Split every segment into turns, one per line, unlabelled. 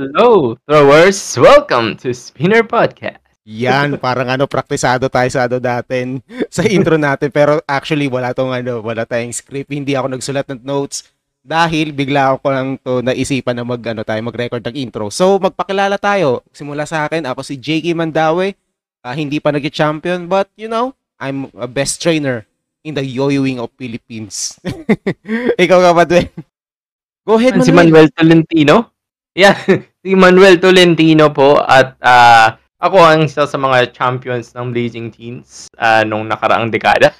Hello, throwers! Welcome to Spinner Podcast.
Yan, parang ano, praktisado tayo sa ano natin, sa intro natin. Pero actually, wala tong ano, wala tayong script. Hindi ako nagsulat ng notes dahil bigla ako lang to naisipan na mag, ano, tayo, mag-record ng intro. So, magpakilala tayo. Simula sa akin, ako si Jakey Mandawe. Ah, hindi pa nag-champion, but you know, I'm a best trainer in the yo-yoing of Philippines. Ikaw ka Dwayne? Go ahead,
Si
Manuel.
Manuel Tolentino. Yeah, si Manuel Tolentino po at ah, ako ang isa sa mga champions ng Blazing Teens ah, nung nakaraang dekada.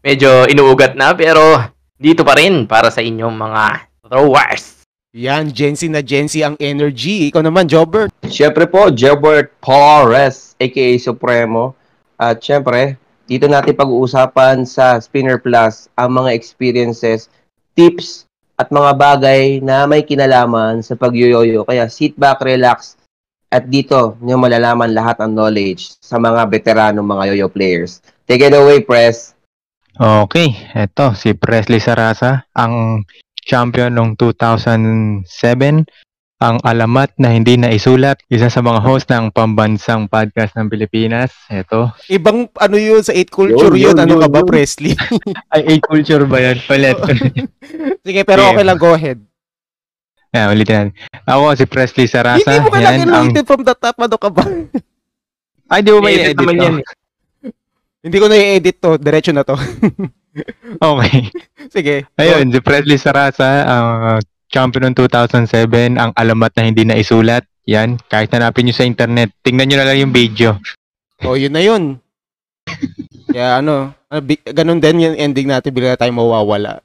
Medyo inuugat na pero dito pa rin para sa inyong mga throwers.
Yan, Jency na Jency ang energy. Ikaw naman, Jobert.
Siyempre po, Gilbert Pares, aka Supremo. At siyempre, dito natin pag-uusapan sa Spinner Plus ang mga experiences, tips, at mga bagay na may kinalaman sa pagyoyoyo. Kaya sit back, relax, at dito nyo malalaman lahat ng knowledge sa mga veteranong mga yoyo players. Take it away, Press.
Okay, eto si Presley Sarasa, ang champion noong 2007, ang alamat na hindi na isulat, isa sa mga host ng pambansang podcast ng Pilipinas. Eto,
Ibang ano yun sa 8 culture yun.
Yun, yun,
Ano
yun,
ka ba,
yun.
Presley?
ay, A culture ba yan? Palit.
Sige, pero okay lang, go ahead.
yeah, ulitin natin. Ako si Presley Sarasa.
Hindi mo kailangan
yan, ang...
ulitin from the top, ano ka ba?
Ay, di mo may
Edit naman
to?
yan.
Hindi ko na i-edit to, diretso na to.
Okay.
Sige.
Ayun, si Presley Sarasa, ang uh, champion ng 2007, ang alamat na hindi na isulat. Yan, kahit hanapin nyo sa internet, tingnan nyo na lang yung video.
Oh, yun na yun. Kaya ano, ano, bi- ganun din yung ending natin, bigla tayo mawawala.